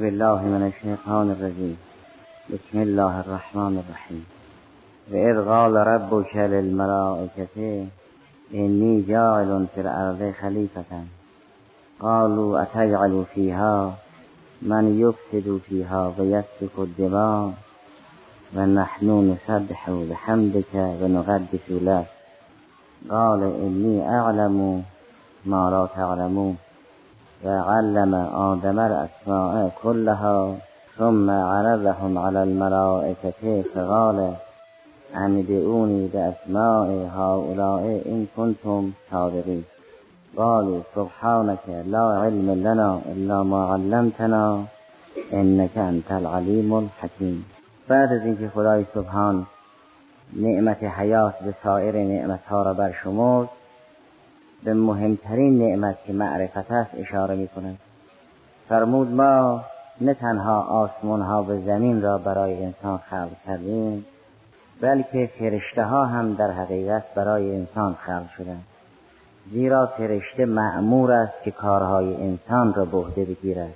بالله من الشیطان الرجیم بسم الله الرحمن الرحیم و اذ قال ربك للملائكة إني جاعل في الأرض خليفة. قالوا أتجعل فيها؟ من يفسد فيها ويسفك الدماء؟ ونحن نسبح بحمدك ونقدس لك. قال إني أعلم ما لا تعلمون. وعلم آدم الأسماء كلها ثم عرضهم على الملائكة فقال أنبئوني بأسماء هؤلاء إن كنتم صادقين. قالوا سبحانك لا علم لنا إلا ما علمتنا إنك أنت العليم الحكيم. بعد از اینکه خدای سبحان نعمت حیات به سایر نعمت ها را برشمرد به مهمترین نعمت که معرفت است اشاره می کند فرمود ما نه تنها آسمان ها و زمین را برای انسان خلق کردیم بلکه فرشته ها هم در حقیقت برای انسان خلق شدند. زیرا فرشته معمور است که کارهای انسان را بهده بگیرد.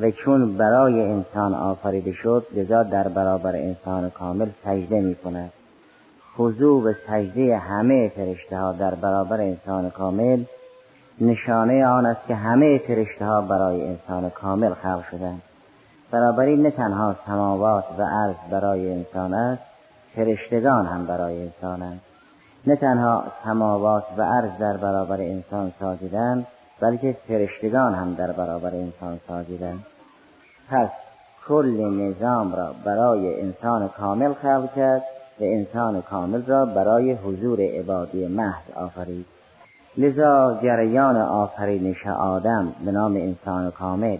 و چون برای انسان آفریده شد لذا در برابر انسان کامل سجده می کند خضوع و سجده همه فرشته ها در برابر انسان کامل نشانه آن است که همه فرشته ها برای انسان کامل خلق شدند. بنابراین نه تنها سماوات و عرض برای انسان است فرشتگان هم برای انسانند نه تنها سماوات و عرض در برابر انسان ساجدند بلکه فرشتگان هم در برابر انسان ساجدند پس کل نظام را برای انسان کامل خلق کرد. و انسان کامل را برای حضور عبادی محض آفرید. لذا جریان آفرینش آدم به نام انسان کامل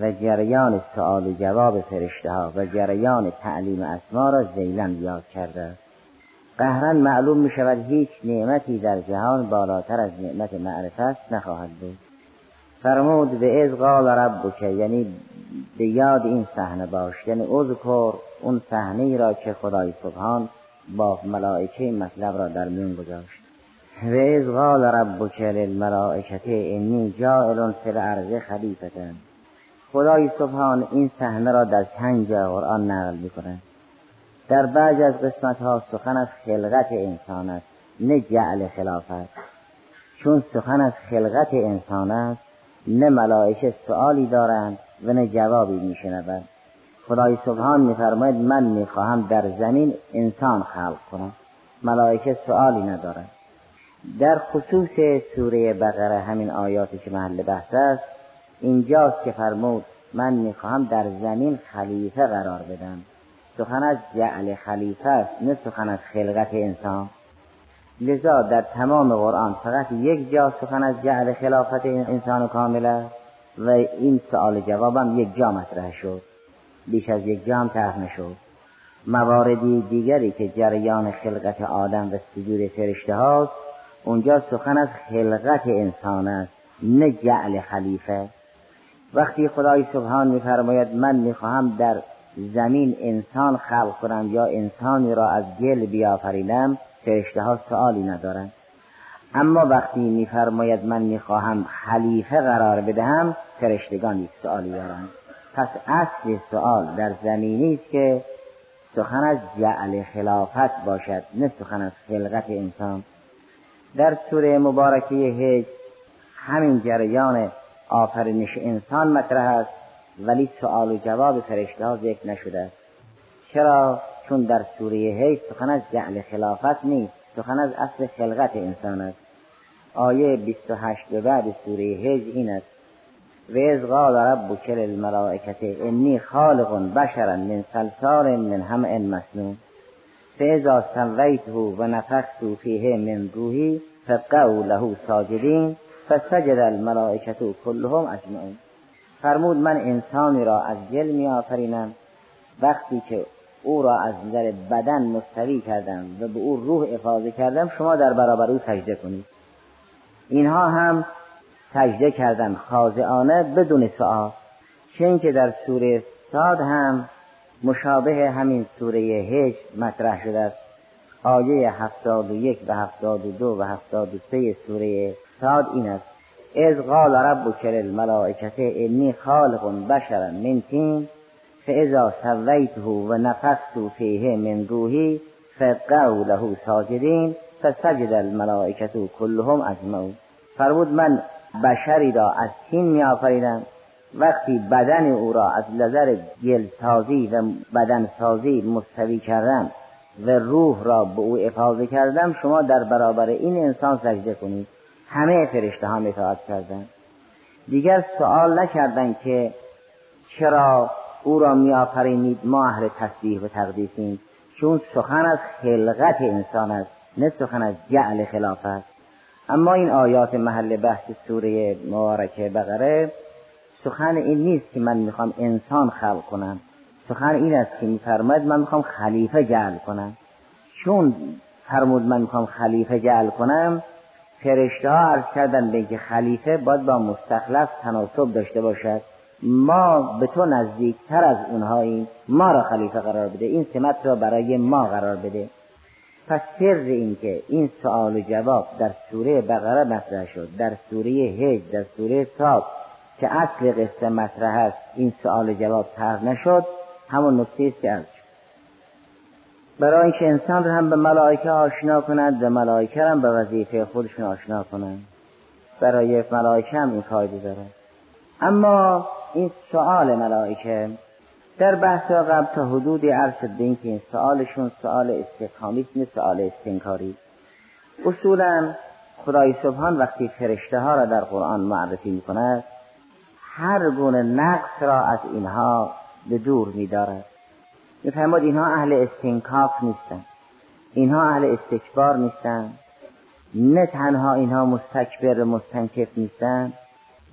و جریان سؤال و جواب فرشته ها و جریان تعلیم اسما را زیلن یاد کرده. قهرا معلوم می شود هیچ نعمتی در جهان بالاتر از نعمت معرفت نخواهد بود. فرمود به از قال ربک یعنی به یاد این صحنه باش. یعنی اذکر اون صحنه را که خدای سبحان با ملائکه مطلب را در میون گذاشت. و از قال ربک للملائکه انی جائل فی الارض خلیفه خدای سبحان این صحنه را در چند جا قرآن نقل می‌کنه در بعض از قسمت ها سخن از خلقت انسان است نه جعل خلافت. چون سخن از خلقت انسان است نه ملائکه سؤالی دارند و نه جوابی میشنوند. خدای سبحان میفرماید من می‌خواهم در زمین انسان خلق کنم. ملائکه سؤالی ندارند در خصوص سوره بقره همین آیاتی که محل بحث است اینجاست که فرمود من می‌خواهم در زمین خلیفه قرار بدم. سخن از جعل خلیفه است نه سخن از خلقت انسان. لذا در تمام قرآن فقط یک جا سخن از جعل خلافت انسان کامل است و این سوال جوابم یک جا مطرح شد. بیش از یک جا هم طرح نشد مواردی دیگری که جریان خلقت آدم و سجود فرشته هاست اونجا سخن از خلقت انسان است نه جعل خلیفه. وقتی خدای سبحان میفرماید من می‌خواهم در زمین انسان خلق کنم یا انسانی را از گل بیافرینم فرشته ها سوالی ندارند اما وقتی میفرماید من می‌خواهم خلیفه قرار بدهم فرشتگان یک سوالی دارند پس اصل سوال در زمینی است که سخن از جعل خلافت باشد نه سخن از خلقت انسان. در سوره مبارکه هج همین جریان آفرینش انسان مطرح است ولی سوال و جواب فرشته ها ذکر نشده است. چرا؟ چون در سوره هیچ سخن از جعل خلافت نیست سخن از اصل خلقت انسان است. آیه 28 به بعد سوره هج این است. و از قال ربک للملائکه انی خالق بشرا من صلصال من همع مسنون. فاذا سویته و نفخت فیه من روحی فقعوا له ساجدین فسجد الملائکه كلهم اجمعون فرمود من انسانی را از گل می آفرینم وقتی که او را از نظر بدن مستوی کردم و به او روح افاظه کردم شما در برابر او سجده کنید. اینها هم سجده کردن خاضعانه بدون سؤال. چون که در سوره ساد هم مشابه همین سوره هج مطرح شده است. آیه هفتاد و یک و هفتاد و دو و هفتاد و سه سوره ساد این است. از قال ربک للملائکه انی خالق بشرا من تین فاذا سویته و نفخت فیه من روحی فقعوا له ساجدین فسجد الملائکه كلهم اجمعون. فرمود من بشری را از تین می آفریدم وقتی بدن او را از نظر سازی و بدن سازی مستوی کردم و روح را به او افاظه کردم شما در برابر این انسان سجده کنید. همه فرشته ها اطاعت کردن دیگر سوال نکردند که چرا او را می آفرینید ما اهل تسبیح و تقدیسیم. چون سخن از خلقت انسان است نه سخن از جعل خلافت اما این آیات محل بحث سوره مبارکه بقره سخن این نیست که من می‌خوام انسان خلق کنم. سخن این است که میفرماید من می‌خوام خلیفه جعل کنم. چون فرمود من می‌خوام خلیفه جعل کنم فرشته ها عرض کردن به که خلیفه باید با مستخلف تناسب داشته باشد. ما به تو نزدیکتر از اونهاییم. ما را خلیفه قرار بده. این سمت را برای ما قرار بده. پس سر این که این سوال و جواب در سوره بقره مطرح شد در سوره هج در سوره صاد که اصل قصه مطرح است این سوال و جواب طرح نشد همون نکته است که برای اینکه انسان را هم به ملائکه آشنا کند و ملائکه هم به وظیفه خودشون آشنا کنند. برای ملائکه هم این فایده داره اما این سوال ملائکه در بحث قبل تا حدودی عرض اینکه این سوالشون سوال استفهامی نه سوال استنکاری. اصولا خدای سبحان وقتی فرشته ها را در قرآن معرفی می کند هر گونه نقص را از اینها به دور می دارد میفرماد اینها اهل استنکاف نیستن اینها اهل استکبار نیستن نه تنها اینها مستکبر مستنکف نیستن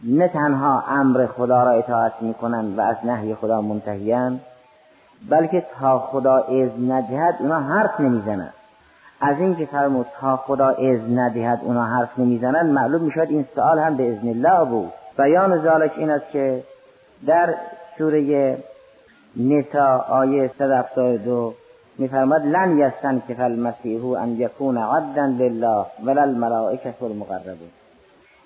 نه تنها امر خدا را اطاعت می‌کنن و از نهی خدا منتهیان بلکه تا خدا از ندهد اونا حرف نمی‌زنن از اینکه فرمود تا خدا از ندهد اونا حرف نمی‌زنن معلوم می‌شد این سوال هم به اذن الله بود. بیان ذالک این است که در سوره نسا آیه 172 میفرماد لن یستن که المسیح ان یکون عبدا لله ولا الملائکه المقربون.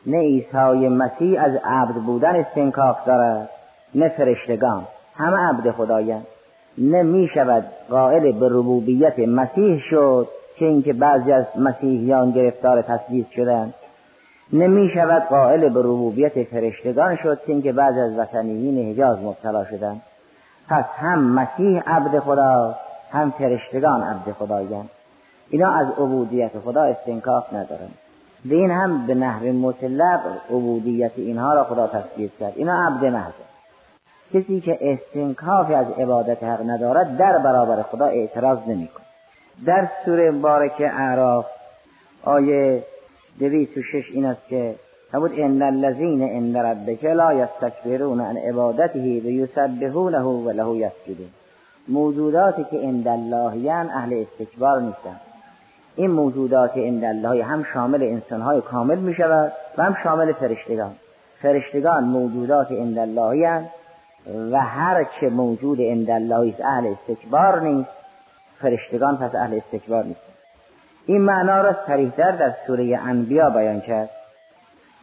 نه عیسی مسیح از عبد بودن استنکاف دارد نه فرشتگان. همه عبد خدایند نه می شود قائل به ربوبیت مسیح شد که اینکه بعضی از مسیحیان گرفتار تصدیق شدند نمی شود قائل به ربوبیت فرشتگان شد که اینکه بعضی از وطنیین حجاز مبتلا شدند پس هم مسیح عبد خدا هم فرشتگان عبد خدایند اینا از عبودیت خدا استنکاف ندارند این هم به نحو مطلق عبودیت اینها را خدا تصویر کرد. اینا عبد محض. کسی که استنکافی از عبادت حق ندارد در برابر خدا اعتراض نمیکن در سوره مبارک اعراف آیه دویست و شش این است که فرمود ان الذین عند ربک لا یستکبرون عن عبادته و یسبحونه و له یسجدون. موجوداتی که عند الله اهل استکبار نیستن این موجودات عند الله هم شامل انسانهای کامل می شود و هم شامل فرشتگان. فرشتگان موجودات عند و هر چه موجود عند الله است اهل استکبار نیست. فرشتگان پس اهل استکبار نیست این معنا را صریحتر در سوره انبیا بیان کرد.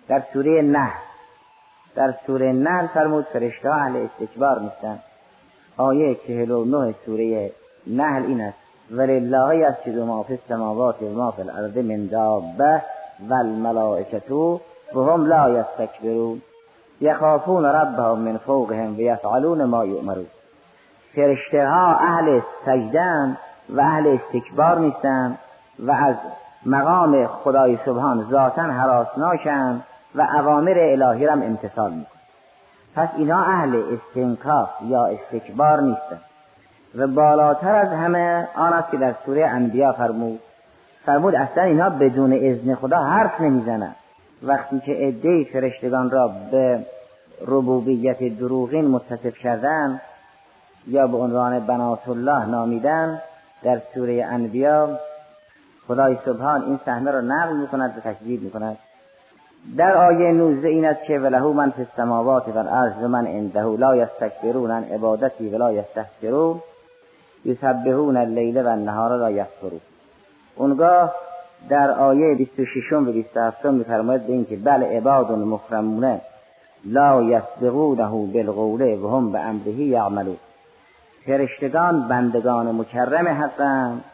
در سوره نه در سوره نه فرمود فرشته اهل استکبار نیستند. آیه چهل و نه سوره نحل این است. ولله یسجد ما فی السماوات و ما فی الارض من دابه و الملائکه و هم لا یستکبرون. یخافون ربهم من فوقهم و یفعلون ما یؤمرون. فرشته ها اهل سجدن و اهل استکبار نیستند و از مقام خدای سبحان ذاتا حراسناکند و اوامر الهی را امتصال می‌کنند پس اینا اهل استنکاف یا استکبار نیستند و بالاتر از همه آن است که در سوره انبیا فرمود. فرمود اصلا اینها بدون اذن خدا حرف نمی‌زنند وقتی که عده فرشتگان را به ربوبیت دروغین متصف کردن یا به عنوان بنات الله نامیدن در سوره انبیا خدای سبحان این صحنه را نقل می‌کند و تکذیب می‌کند. در آیه 19 این است که ولهو من فی السماوات و الارض و من عنده لا یستکبرون عن عبادتی ولا یستحسرون یسبحون اللیل و النهار لا یفترون اونگاه در آیه 26 و 27 میفرماید به اینکه بل عباد مکرمونه لا یسبقونه بالقول و هم به امره یعملون. فرشتگان بندگان مکرمه هستند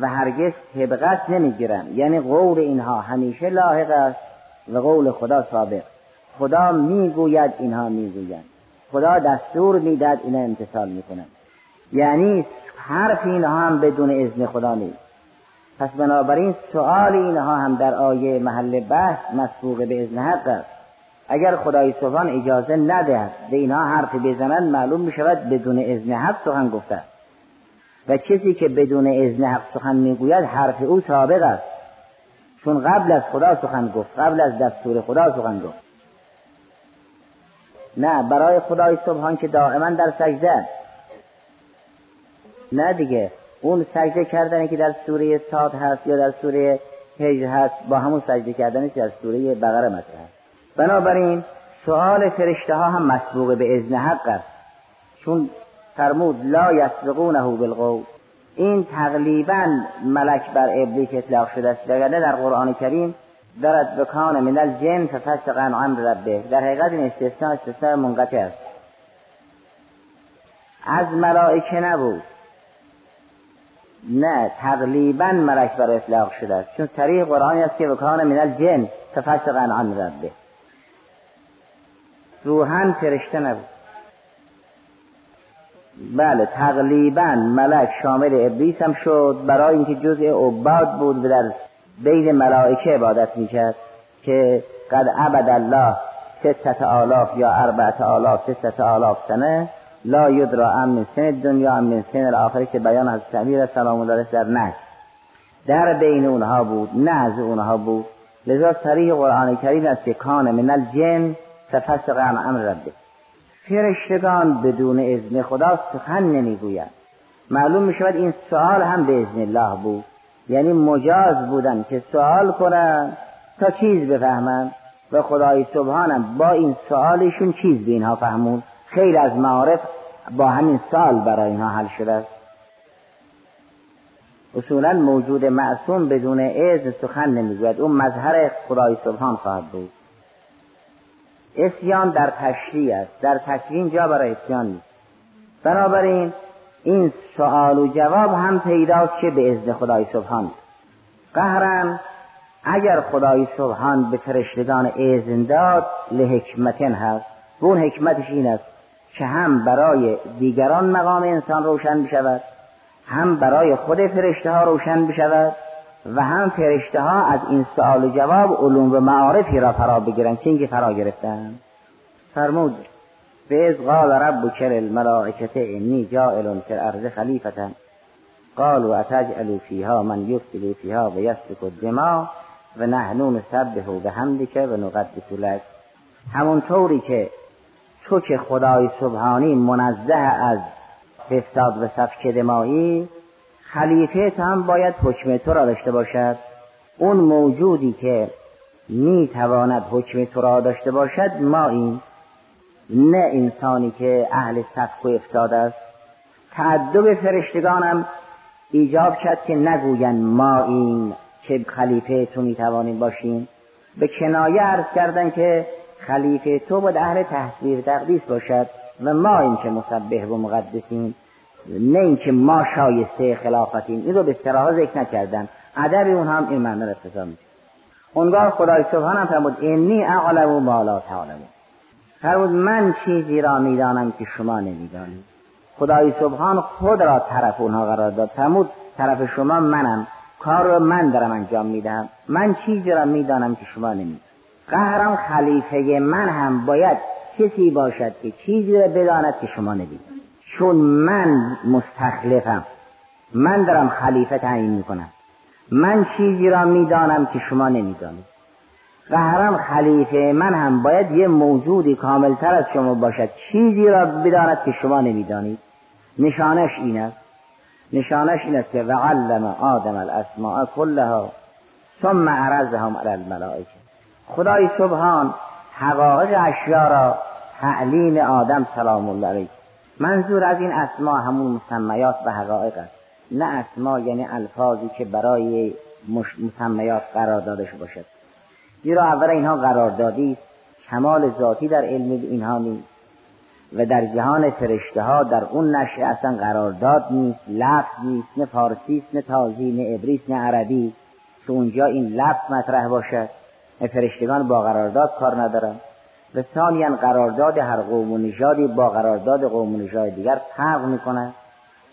و هرگز طبقت نمی‌گیرن. یعنی قول اینها همیشه لاحق است و قول خدا سابق. خدا می‌گوید اینها می‌گویند. خدا دستور می‌داد اینا امتصال می‌کنن یعنی حرف اینها هم بدون اذن خدا نیست. پس بنابراین سؤال اینها هم در آیه محل بحث مسبوق به اذن حق است. اگر خدای سبحان اجازه ندهد به اینها حرف بزنند معلوم می شود بدون اذن حق سخن گفته و کسی که بدون اذن حق سخن می‌گوید حرف او سابق است. چون قبل از خدا سخن گفت قبل از دستور خدا سخن گفت. نه برای خدای سبحان که دائما در سجده نه دیگه. اون سجده کردنی که در سوره ساد هست یا در سوره هجر هست با همون سجده کردنی که در سوره بقره مطرح بنابراین سؤال فرشته ها هم مسبوق به اذن حق است. چون فرمود لا یسبقونه بالقول. این تقریبا ملک بر ابلیس اطلاق شده است. وگرنه در قرآن کریم دارد بکان من الجن ففسق عن امر ربه. در حقیقت این استثناء استثناء منقطع است. از ملائکه نبود. نه تقریبا ملک بر اطلاق شده است. چون طریق قرآنی است که بکان من الجن ففسق عن ربه روحن فرشته نبود. بله تقریبا ملک شامل ابلیس هم شد. برای اینکه جزء عباد بود و در بین ملائکه عبادت می‌کرد که قد عبد الله ستت آلاف یا اربعت آلاف ستت آلاف سنه. لا یدرا ام سن دنیا ام سن الاخره که بیان از سمیر سلام الله در نه در بین اونها بود نه از اونها بود. لذا صریح قرآن کریم است که کان من الجن تفسق عن امر ربه. فرشتگان بدون اذن خدا سخن نمی‌گویند. معلوم می شود این سوال هم به اذن الله بود. یعنی مجاز بودن که سوال کنن تا چیز بفهمن و خدای سبحانم با این سوالشون چیز به اینها فهمون. خیلی از معارف با همین سال برای اینها حل شده است. اصولا موجود معصوم بدون اذن سخن نمی‌گوید. اون مظهر خدای سبحان خواهد بود. اسیان در تشریع است. در تکوین جا برای اسیان نیست. بنابراین این سوال و جواب هم پیداست که به ازن خدای سبحان. قهرم اگر خدای سبحان به فرشتگان اذن داد لحکمتن هست. و اون حکمتش این است. که هم برای دیگران مقام انسان روشن بشود هم برای خود فرشته ها روشن بشود و هم فرشته ها از این سوال و جواب علوم و معارفی را فرا بگیرن که فرا گرفتن فرمود به از قال رب کل الملائکت انی جائل فی الارض خلیفتا قالوا اتجعل فیها من یفسد فیها و یسفک الدماء و نحن نسبه بحمدک و نقدس لک. همونطوری که تو که خدای سبحانی منزه از فساد و سفک دمایی خلیفه هم باید حکم تو را داشته باشد. اون موجودی که می تواند حکم تو را داشته باشد ما این نه انسانی که اهل سفک و افتاد است. تعدب فرشتگانم ایجاب کرد که نگوین ما این که خلیفه تو می توانیم باشیم. به کنایه عرض کردن که خلیفه تو باید اهل تحصیل تقدیس باشد و ما این که مسبه و مقدسیم نه اینکه ما شایسته خلافتیم. این رو به سراحا ذکر نکردن. ادب اون هم این معنی رو اقتضا میشه اونگاه خدای سبحان هم فرمود اینی اعلم ما لا تعلمون. فرمود من چیزی را می‌دانم که شما نمی‌دانید. خدای سبحان خود را طرف اونها قرار داد. فرمود طرف شما منم. کار رو من دارم انجام می‌دهم. من چیزی را می‌دانم که شما نمی‌دانید. قهرم خلیفه من هم باید کسی باشد که چیزی را بداند که شما نمی‌دانید چون من مستخلفم. من دارم خلیفه تعیین می‌کنم. من چیزی را می‌دانم که شما نمی‌دانید. قهرم خلیفه من هم باید یه موجودی کاملتر از شما باشد. چیزی را بداند که شما نمی‌دانید. نشانش این است. نشانش این است که وعلم آدم الاسماء کلها ثم عرضهم علی الملائکه خدای سبحان حقایق اشیا را تعلیم آدم سلام الله علیه. منظور از این اسما همون مسمیات و حقایق است. نه اسما یعنی الفاظی که برای مسمیات قرار داده باشد. زیرا اول اینها قراردادی کمال ذاتی در علم اینها نیست. و در جهان فرشته ها در اون نشه اصلا قرارداد نیست لفظ نیست نه فارسی نه تازی نه عبریت نه عربی. که اونجا این لفظ مطرح باشد. فرشتگان با قرارداد کار ندارن و ثانیا قرارداد هر قوم و نژادی با قرارداد قوم و نژاد دیگر فرق می‌کنه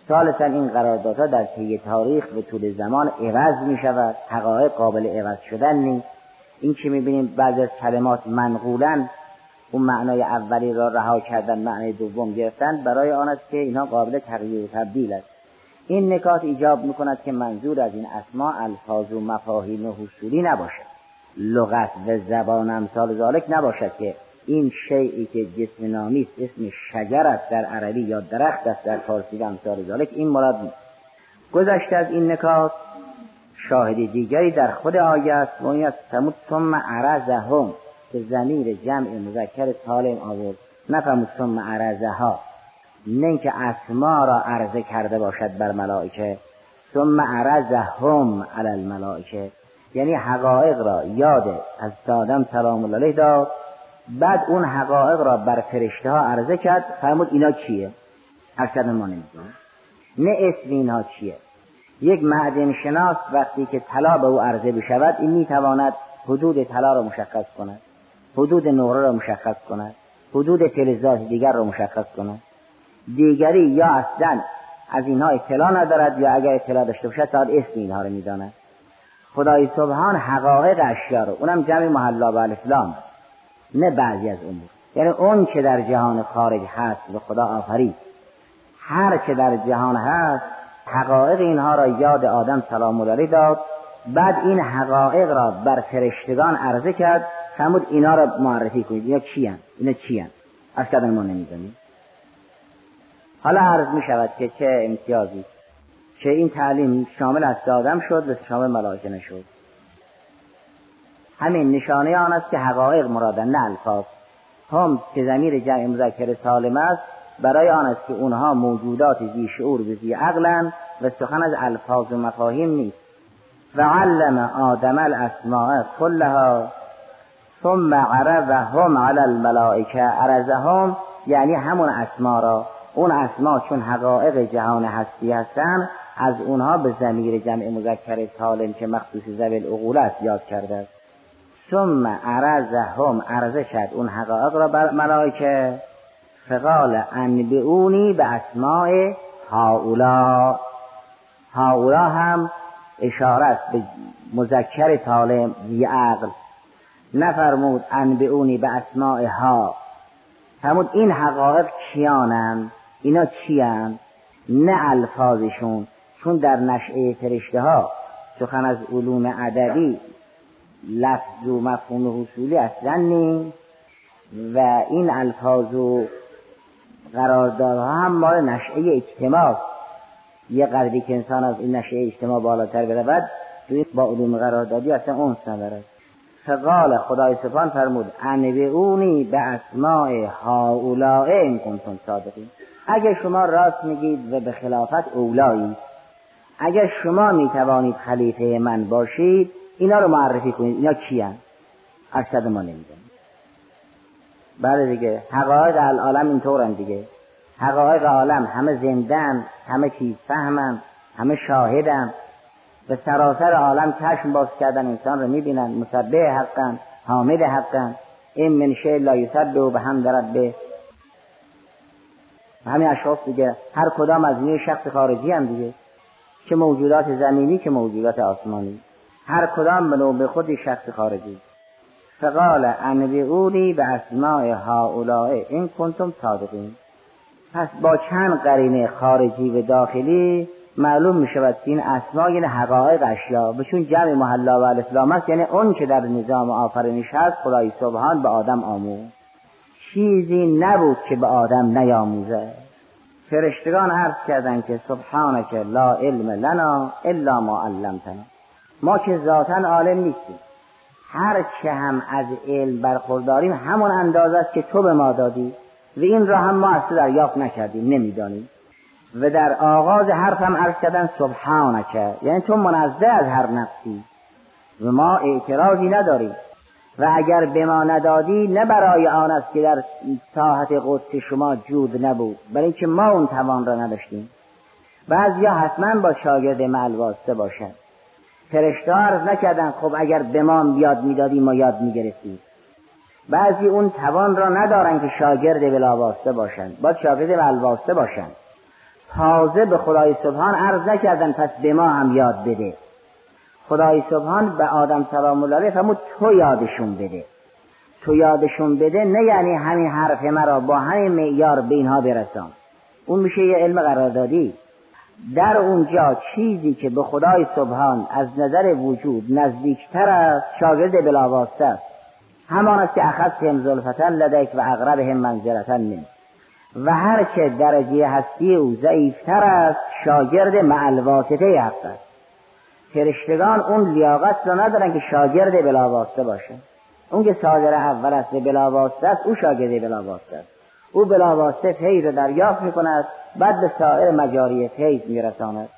ثالثا این قراردادها در طی تاریخ به طول زمان عوض می شود حقایق قابل عوض شدن نیست. این که می‌بینیم بعض از کلمات منقولا اون معنای اولی را رها کردن معنای دوم گرفتن برای آن است که اینها قابل تغییر و تبدیل است. این نکات ایجاب می‌کند که منظور از این اسما الفاظ و مفاهیم و حصولی نباشد. لغت و زبان امثال ذالک نباشد که این شیعی که جسم نامی است اسم شجر است در عربی یا درخت است در فارسی و امثال ذالک این مراد نیست. گذشته از این نکات شاهد دیگری در خود آیه است و این است تموت ثم عرضهم که زمیر جمع مذکر سالم آورد. نفهمود ثم عرضها نه اینکه اسما را عرضه کرده باشد بر ملائکه. ثم عرضهم علی الملائکه. یعنی حقایق را یاد از آدم سلام الله علیه داد. بعد اون حقایق را بر فرشته ها عرضه کرد. فرمود اینا چیه اکثر ما نمی‌دونم نه اسم اینها چیه یک معدن شناس وقتی که طلا به او عرضه بشود این می‌تواند حدود طلا را مشخص کند حدود نقره را مشخص کند حدود فلزات دیگر را مشخص کند. دیگری یا اصلا از اینها اطلاع ندارد یا اگر اطلاع داشته باشد تا اسم اینها را می‌داند. خدای سبحان حقایق اشیا رو. اونم جمع محلا و الاسلام. نه بعضی از امور یعنی اون که در جهان خارج هست و خدا آفرید. هر چه در جهان هست حقایق اینها را یاد آدم سلام علیه داد. بعد این حقایق را بر فرشتگان عرضه کرد. فرمود اینا را معرفی کنید. اینا چی هن؟ اینا چی هن؟ از ما حالا عرض می شود که چه امتیازی که این تعلیم شامل از آدم شد و شامل ملائکه نشد. همین نشانه آن است که حقایق مرادن نه الفاظ. هم که زمیر جمع مذکر سالم است برای آن است که اونها موجودات زی شعور و زی عقلن و سخن از الفاظ و مفاهیم نیست. و علم آدم الاسماء کلها ثم عرضهم علی الملائکه. عرضهم یعنی همون اسما را. اون اسما چون حقایق جهان هستی هستند از اونها به زمیر جمع مذکر سالم که مخصوص زبل العقول است یاد کرده است. ثم عرضهم عرضه شد اون حقایق را بر ملائکه. فقال انبئونی به اسماع هاولا هاولا هم اشاره است به مذکر سالم بی عقل نفرمود انبئونی به اسماع ها. فرمود این حقایق کیانند اینا چی نه الفاظشون. چون در نشعه فرشته ها سخن از علوم ادبی لفظ و مفهوم حصولی اصلا نیست و این الفاظ و قراردادها هم مال نشعه اجتماع یه قدری که انسان از این نشعه اجتماع بالاتر برود توی با علوم قراردادی اصلا اونس ندارد. فقال خدای سبحان فرمود انبئونی به اسماع هاولاء این کنتم صادقین. اگر شما راست میگید و به خلافت اولایی اگر شما می‌توانید خلیفه من باشید اینا رو معرفی کنید. اینا کیان ارشد ما نمی‌دونیم بله دیگه. حقایق العالم اینطورن دیگه. حقایق عالم همه زندن همه چیز فهمن همه شاهدن به سراسر عالم چشم باز کردن انسان رو می‌بینن مسبه حقن حامد حقن این من شیء لا یسبه به هم درد به همین اشخاص دیگه. هر کدام از نیه شخص خارجی هم دیگه. چه موجودات زمینی که موجودات آسمانی. هر کدام به نوع خود شخص خارجی. فقال انبئونی به اسماع هؤلاء این کنتم صادقین. پس با چند قرینه خارجی و داخلی معلوم می شود که این اسما یعنی حقایق اشیا بهشون جمع محلا و الاسلام است یعنی اون که در نظام آفرینش هست خدای سبحان به آدم آموز. چیزی نبود که به آدم نیاموزه. فرشتگان عرض کردند که سبحانك لا علم لنا الا ما علمتنا. ما که ذاتا عالم نیستیم. هر چه هم از علم برخورداریم همون اندازه است که تو به ما دادی و این را هم ما اصلا دریافت نکردیم نمی‌دانیم. و در آغاز حرفم عرض کردن سبحانک یعنی تو منزه از هر نفسی و ما اعتراضی نداریم. و اگر به ما ندادی نه برای آن است که در ساحت قدس شما جود نبود. برای اینکه ما اون توان را نداشتیم. بعضیا حتما با شاگرد معل واسطه باشد فرشته عرض نکردن خب اگر به ما یاد می‌دادیم ما یاد می‌گرفتیم. بعضی اون توان را ندارن که شاگرد بلا واسطه باشند باید شاگرد معل باشند تازه به خدای سبحان عرض نکردن پس به ما هم یاد بده. خدای سبحان به آدم سلام الله علیه فرمود تو یادشون بده. تو یادشون بده نه یعنی همین حرف مرا با همین معیار به اینها برسان. اون میشه یه علم قراردادی. در اونجا چیزی که به خدای سبحان از نظر وجود نزدیکتر است شاگرد بلاواسطه است. همان است که هم زلفتن لدیک و هم منزلتن من و هرچه درجه هستی او ضعیفتر است شاگرد معلواسطه حق است. فرشتگان اون لیاقت را ندارن که شاگرد بلاواسطه باشه. اون که صادر اول است به بلاواسطه است او شاگرد بلاواسطه است. او بلاواسطه فیض را دریافت می‌کند بعد به سایر مجاری فیض میرساند.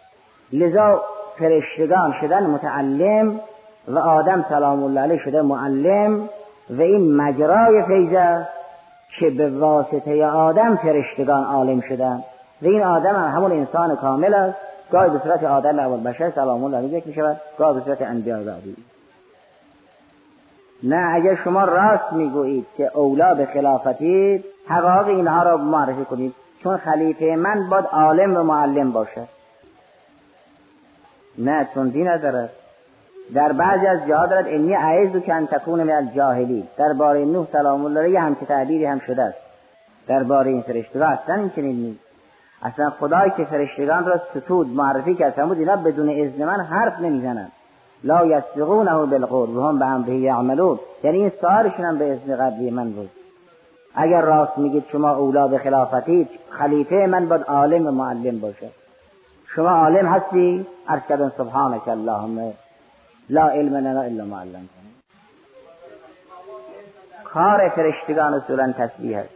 لذا فرشتگان شدن متعلم و آدم سلام الله علیه شده معلم و این مجرای فیض است که به واسطه آدم فرشتگان عالم شدن. و این آدم هم همون انسان کامل است. گاهی به صورت آدم اول بشر سلام الله علیه می شود گاهی به صورت انبیا بعدی نه اگر شما راست می‌گویید که اولا به خلافتید حقایق اینها را معرفی کنید چون خلیفه من باید عالم و معلم باشد نه تندی ندارد. در بعضی از جاها دارد انی عیزو که ان تکون من الجاهلی در باره نوح سلام الله علیه هم تعبیری هم شده است. در باره این فرشته اصلا این چنین نیست. اصلا خدای که فرشتگان را ستود معرفی کرد. فرمود اینا بدون اذن من حرف نمی‌زنند. لا یسبقونه بالقول و هم به امره یعملون. یعنی این سارشون هم به اذن قبلی من بود. اگر راست میگید شما اولا به خلافتید خلیفه من باید عالم و معلم باشه. شما عالم هستی؟ عرض کردن سبحانك اللهم. لا علم لنا الا ما علمتنا. کار فرشتگان اصولا تسبیح است.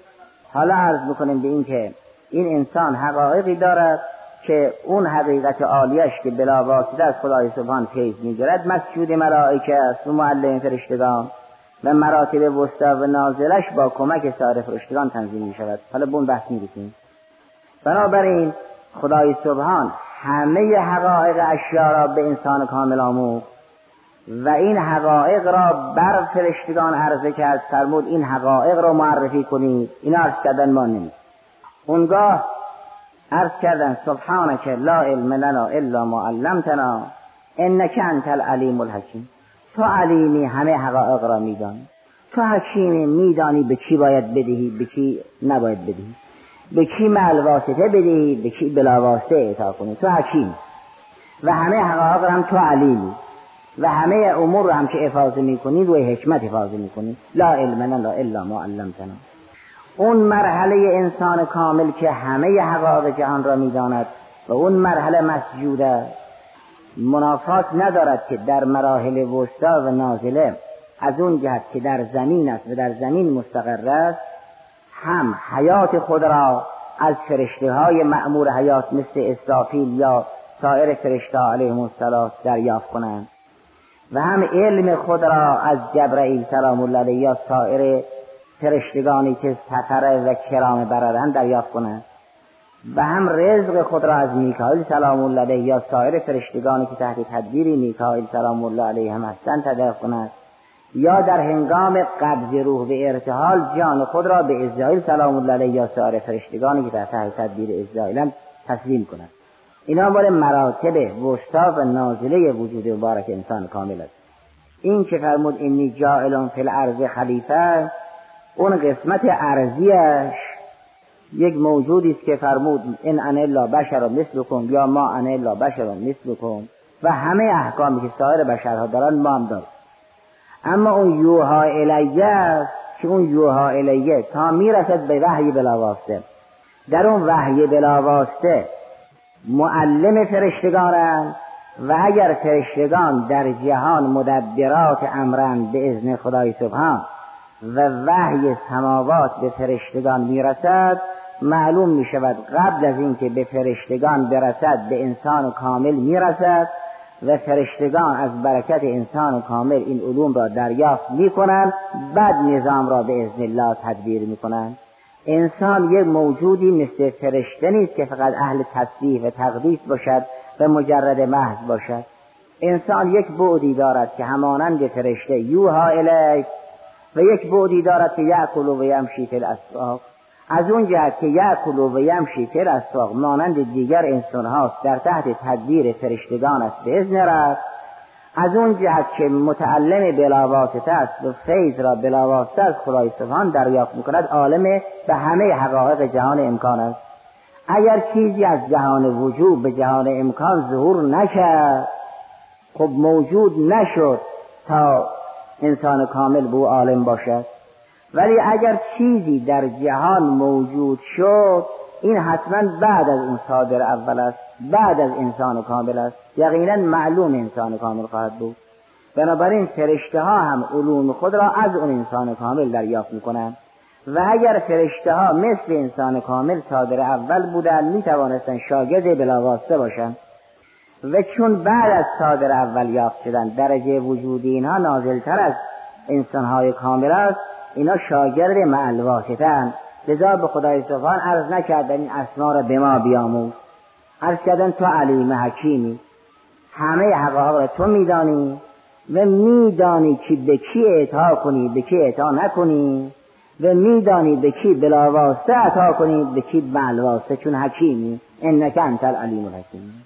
حالا عرض بکنیم به این که این انسان حقایقی دارد که اون حقیقت عالیش که بلا واسطه از خدای سبحان فیض می‌گیرد مسجود ملائکه است. و معلم فرشتگان و مراتب وسطا و نازلش با کمک سایر فرشتگان تنظیم می شود حالا بون بحث می بنابراین خدای سبحان همه حقایق اشیا را به انسان کامل آموخت و این حقایق را بر فرشتگان عرضه کرد فرمود این حقایق را معرفی کنید. این عرض کردن ما نیست اونگاه عرض کردن سبحانك لا علم لنا الا ما علمتنا انك انت العلیم الحکیم. تو علیمی همه حقایق را میدانی. تو حکیمی میدانی به کی باید بدهی به کی نباید بدهی. به کی مل واسطه بدهی به کی بلا واسطه اعطا کنی. تو حکیم. و همه حقایق هم تو علیمی. و همه امور رو هم که افاظه می‌کنی روی حکمت افاظه می‌کنی. لا علم لنا الا ما علمتنا. اون مرحله انسان کامل که همه حقایق جهان را می‌داند و اون مرحله مسجوده منافات ندارد که در مراحل وسطا و نازله از اون جهت که در زمین است و در زمین مستقر است هم حیات خود را از فرشته های معمور حیات مثل اسرافیل یا سایر فرشته علیهم السلام دریافت کنند. و هم علم خود را از جبرئیل سلام الله علیه یا سایر فرشتگانی که سفر و کرام برادن دریافت کنند و هم رزق خود را از میکائیل سلام الله علیه یا سایر فرشتگانی که تحت تدبیر میکائیل سلام الله علیه هم هستند تدریافت کنند یا در هنگام قبض روح به ارتحال جان خود را به اسرائیل سلام الله علیه یا سایر فرشتگانی که تحت تدبیر اسرائیل تسلیم کنند اینا مال مراتب وسطا و نازله وجود مبارک انسان کامل است. این که فرمود اینی جائلون فی الارض خلیفه اون قسمت ارزیش یک موجودی است که فرمود این ان الا بشر مثلکم یا ما ان الا بشر مثلکم و همه احکامی که سایر بشرها دارن ما هم داریم اما اون یوها الیه است که اون یوها الیه تا می‌رسد به وحی بلاواسته در اون وحی بلاواسته معلم فرشتگانند و اگر فرشتگان در جهان مدبرات امرند به اذن خدای سبحان و وحی سماوات به فرشتگان می‌رسد معلوم می شود قبل از اینکه به فرشتگان برسد به انسان کامل می رسد و فرشتگان از برکت انسان کامل این علوم را دریافت می کنند بعد نظام را به اذن الله تدبیر می کنند انسان یک موجودی مثل فرشته نیست که فقط اهل تصدیح و تقدیس باشد و مجرد محض باشد. انسان یک بعدی دارد که همانند فرشته یوها الیک و یک بعدی دارد که یعکل و یمشی فی الاسواق. از اون جهت که یعکل و یمشی فی الاسواق مانند دیگر انسان هاست در تحت تدبیر فرشتگان است به اذن رفت. از اون جهت که متعلم بلاواسطه است و فیض را بلاواسطه از خدای سبحان دریافت می‌کند عالم به همه حقایق جهان امکان است. اگر چیزی از جهان وجود به جهان امکان ظهور نشد خب موجود نشد تا انسان کامل بو عالم باشد. ولی اگر چیزی در جهان موجود شد این حتما بعد از اون صادر اول است بعد از انسان کامل است. یقینا معلوم انسان کامل خواهد بود. بنابراین فرشته ها هم علوم خود را از اون انسان کامل دریافت می‌کنند. و اگر فرشته ها مثل انسان کامل صادر اول بودند می توانستند شاگرد بلاواسطه باشند. و چون بعد از صادر اول یافت شدن درجه وجودی اینها نازلتر از انسانهای کامل است اینا شاگرد معل واسطه لذا به خدای سبحان عرض نکردن این اسما را به ما بیاموز. عرض کردن تو علیم حکیمی. همه حقایق را تو میدانی و میدانی که به کی اعطا کنی به کی اعطا نکنی. و میدانی به کی بلاواسطه عطا کنی به کی معل واسطه چون حکیمی. انک انت العلیم الحکیم.